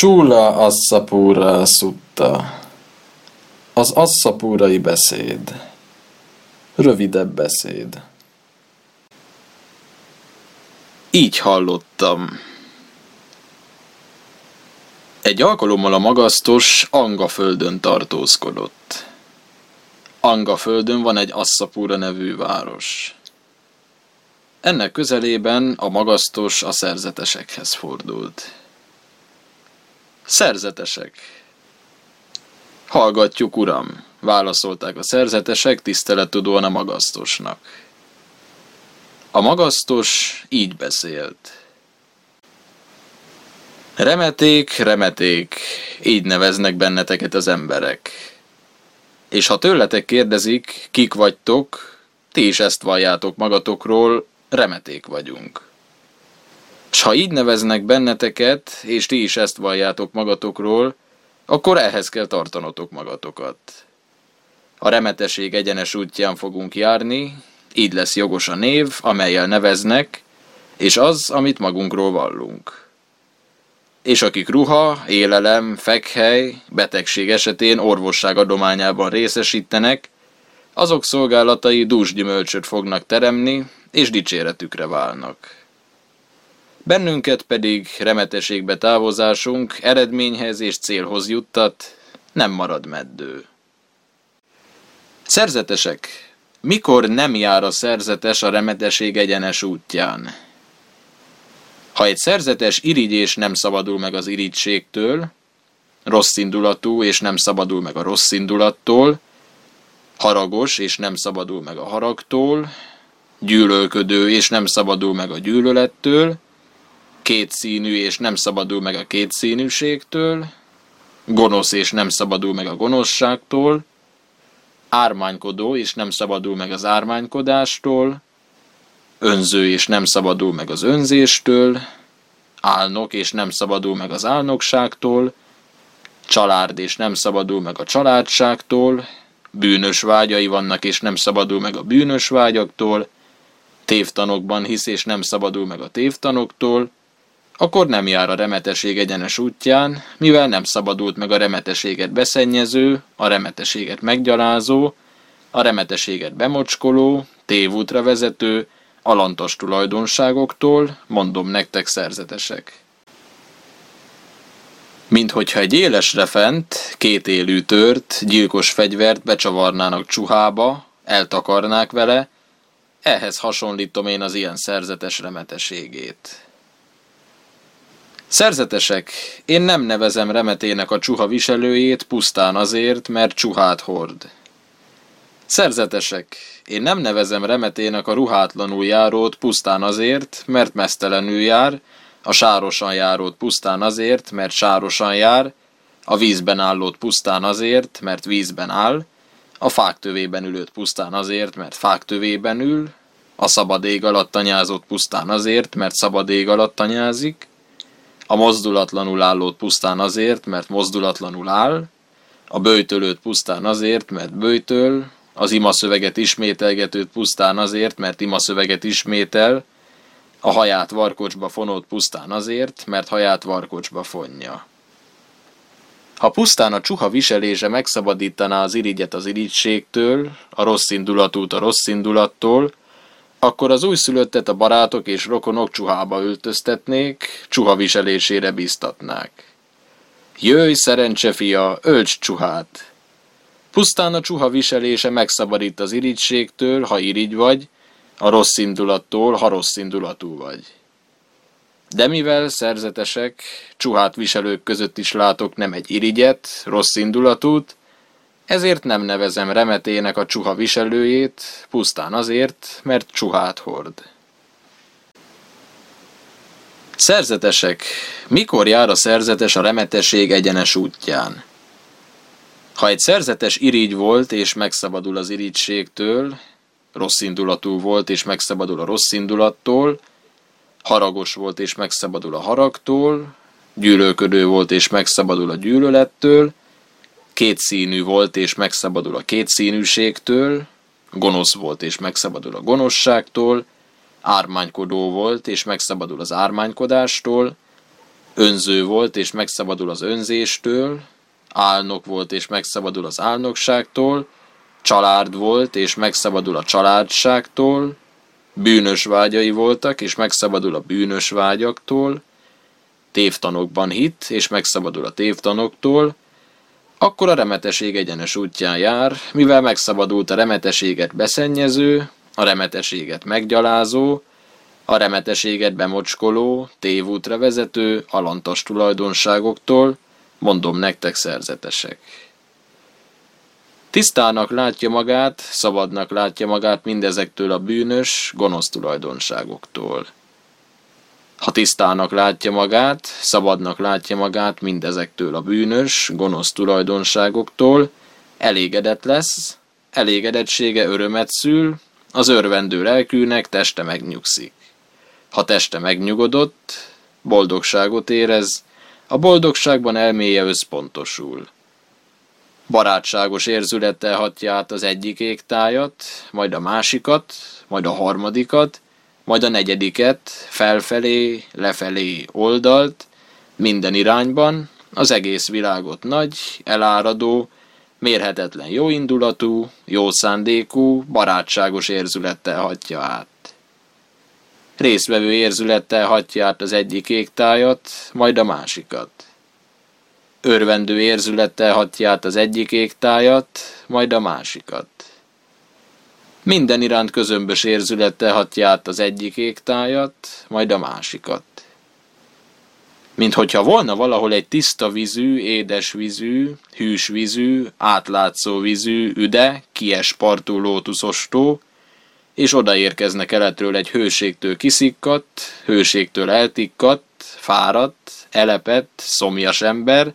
Csúla asszapúra szutta. Az asszapúrai beszéd. Rövidebb beszéd. Így hallottam. Egy alkalommal a magasztos Angaföldön tartózkodott. Angaföldön van egy Asszapúra nevű város. Ennek közelében a magasztos a szerzetesekhez fordult. Szerzetesek. Hallgatjuk, uram, válaszolták a szerzetesek tisztelettudóan a magasztosnak. A magasztos így beszélt. Remeték, remeték, így neveznek benneteket az emberek. És ha tőletek kérdezik, kik vagytok, ti is ezt valljátok magatokról, remeték vagyunk. S ha így neveznek benneteket, és ti is ezt valljátok magatokról, akkor ehhez kell tartanotok magatokat. A remeteség egyenes útján fogunk járni, így lesz jogos a név, amelyel neveznek, és az, amit magunkról vallunk. És akik ruha, élelem, fekhely, betegség esetén orvosság adományában részesítenek, azok szolgálatai dús gyümölcsöt fognak teremni, és dicséretükre válnak. Bennünket pedig remeteségbe távozásunk eredményhez és célhoz juttat, nem marad meddő. Szerzetesek, mikor nem jár a szerzetes a remeteség egyenes útján? Ha egy szerzetes irigy és nem szabadul meg az irigységtől, rossz indulatú és nem szabadul meg a rossz indulattól, haragos és nem szabadul meg a haragtól, gyűlölködő és nem szabadul meg a gyűlölettől, kétszínű és nem szabadul meg a kétszínűségtől, gonosz és nem szabadul meg a gonoszságtól, ármánykodó és nem szabadul meg az ármánykodástól, önző és nem szabadul meg az önzéstől, álnok és nem szabadul meg az álnokságtól, család és nem szabadul meg a családságtól, bűnös vágyai vannak és nem szabadul meg a bűnös vágyaktól, tévtanokban hisz és nem szabadul meg a tévtanoktól, akkor nem jár a remeteség egyenes útján, mivel nem szabadult meg a remeteséget beszennyező, a remeteséget meggyalázó, a remeteséget bemocskoló, tévútra vezető, alantas tulajdonságoktól, mondom nektek szerzetesek. Mint hogyha egy élesre fent, két élő tört, gyilkos fegyvert becsavarnának csuhába, eltakarnák vele, ehhez hasonlítom én az ilyen szerzetes remeteségét. Szerzetesek, én nem nevezem remetének a csuha viselőjét pusztán azért, mert csuhát hord. Szerzetesek, én nem nevezem remetének a ruhátlanul járót pusztán azért, mert mesztelenül jár, a sárosan járót pusztán azért, mert sárosan jár, a vízben állót pusztán azért, mert vízben áll, a fák tövében ülőt pusztán azért, mert fák tövében ül, a szabad ég alatt tanyázott pusztán azért, mert szabad ég alatt tanyázik, a mozdulatlanul állót pusztán azért, mert mozdulatlanul áll, a bőjtölőt pusztán azért, mert bőjtöl, az imaszöveget ismételgetőt pusztán azért, mert imaszöveget ismétel, a haját varkocsba fonót pusztán azért, mert haját varkocsba fonja. Ha pusztán a csuha viselése megszabadítaná az irigyet az irigységtől, a rossz indulatút a rossz indulattól, akkor az újszülöttet a barátok és rokonok csuhába öltöztetnék, csuha viselésére biztatnák. Jöjj, szerencse fia, ölts csuhát! Pusztán a csuha viselése megszabadít az irigységtől, ha irigy vagy, a rossz indulattól, ha rossz indulatú vagy. De mivel szerzetesek, csuhát viselők között is látok nem egy irigyet, rossz indulatút, ezért nem nevezem remetének a csuha viselőjét, pusztán azért, mert csuhát hord. Szerzetesek. Mikor jár a szerzetes a remeteség egyenes útján? Ha egy szerzetes irigy volt és megszabadul az irigységtől, rossz indulatú volt és megszabadul a rossz indulattól, haragos volt és megszabadul a haragtól, gyűlölködő volt és megszabadul a gyűlölettől, kétszínű volt és megszabadul a kétszínűségtől, gonosz volt és megszabadul a gonoszságtól, ármánykodó volt és megszabadul az ármánykodástól, Önző volt és megszabadul az önzéstől, álnok volt és megszabadul az álnokságtól, család volt és megszabadul a családságtól, bűnös vágyai voltak és megszabadul a bűnös vágyaktól, tévtanokban hit és megszabadul a tévtanoktól, akkor a remeteség egyenes útján jár, mivel megszabadult a remeteséget beszennyező, a remeteséget meggyalázó, a remeteséget bemocskoló, tévútra vezető, alantas tulajdonságoktól, mondom nektek szerzetesek. Tisztának látja magát, szabadnak látja magát mindezektől a bűnös, gonosz tulajdonságoktól. Ha tisztának látja magát, szabadnak látja magát mindezektől a bűnös, gonosz tulajdonságoktól, elégedett lesz, elégedettsége örömet szül, az örvendő lelkűnek teste megnyugszik. Ha teste megnyugodott, boldogságot érez, a boldogságban elméje összpontosul. Barátságos érzülettel hatja át az egyik égtájat, majd a másikat, majd a harmadikat, majd a negyediket, felfelé, lefelé oldalt, minden irányban, az egész világot nagy, eláradó, mérhetetlen jóindulatú, jó szándékú, barátságos érzülettel hatja át. Részvevő érzülettel hatja át az egyik égtájat, majd a másikat. Örvendő érzülettel hatja át az egyik égtájat, majd a másikat. Minden iránt közömbös érzülettel hatja át az egyik égtájat, majd a másikat. Mint hogyha volna valahol egy tiszta vízű, édes vízű, hűs vízű, átlátszó vízű, üde, kies partú lótuszostó, és odaérkezne keletről egy hőségtől kiszikkadt, hőségtől eltikkadt, fáradt, elepett, szomjas ember,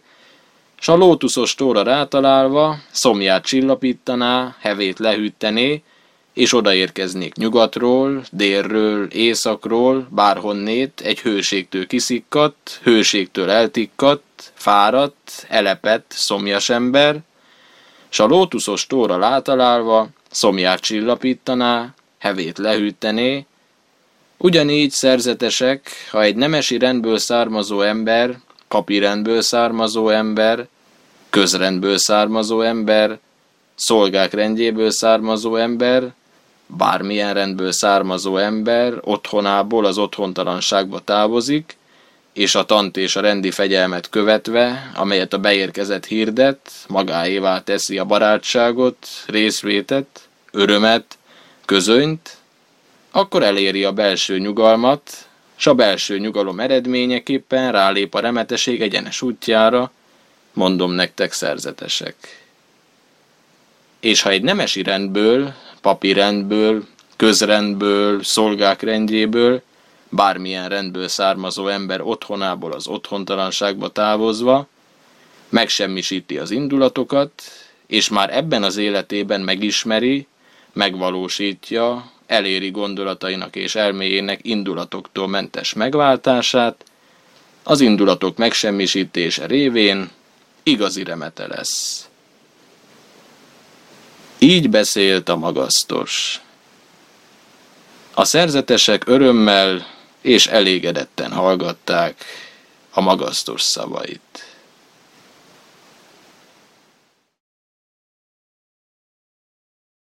s a lótuszos rátalálva szomját csillapítaná, hevét lehűtené, és odaérkeznék nyugatról, délről, északról, bárhonnét egy hőségtől kiszikkadt, hőségtől eltikkadt, fáradt, elepett, szomjas ember, s a lótuszos tóra látalálva szomját csillapítaná, hevét lehűtené, ugyanígy szerzetesek, ha egy nemesi rendből származó ember, papi rendből származó ember, közrendből származó ember, szolgák rendjéből származó ember, bármilyen rendből származó ember otthonából az otthontalanságba távozik, és a tant és a rendi fegyelmet követve, amelyet a beérkezett hirdet, magáévá teszi a barátságot, részvétet, örömet, közönyt, akkor eléri a belső nyugalmat, s a belső nyugalom eredményeképpen rálép a remeteség egyenes útjára, mondom nektek szerzetesek. És ha egy nemesi rendből, papi rendből, közrendből, szolgák rendjéből, bármilyen rendből származó ember otthonából az otthontalanságba távozva, megsemmisíti az indulatokat, és már ebben az életében megismeri, megvalósítja, eléri gondolatainak és elméjének indulatoktól mentes megváltását, az indulatok megsemmisítése révén igazi remete lesz. Így beszélt a magasztos. A szerzetesek örömmel és elégedetten hallgatták a magasztos szavait.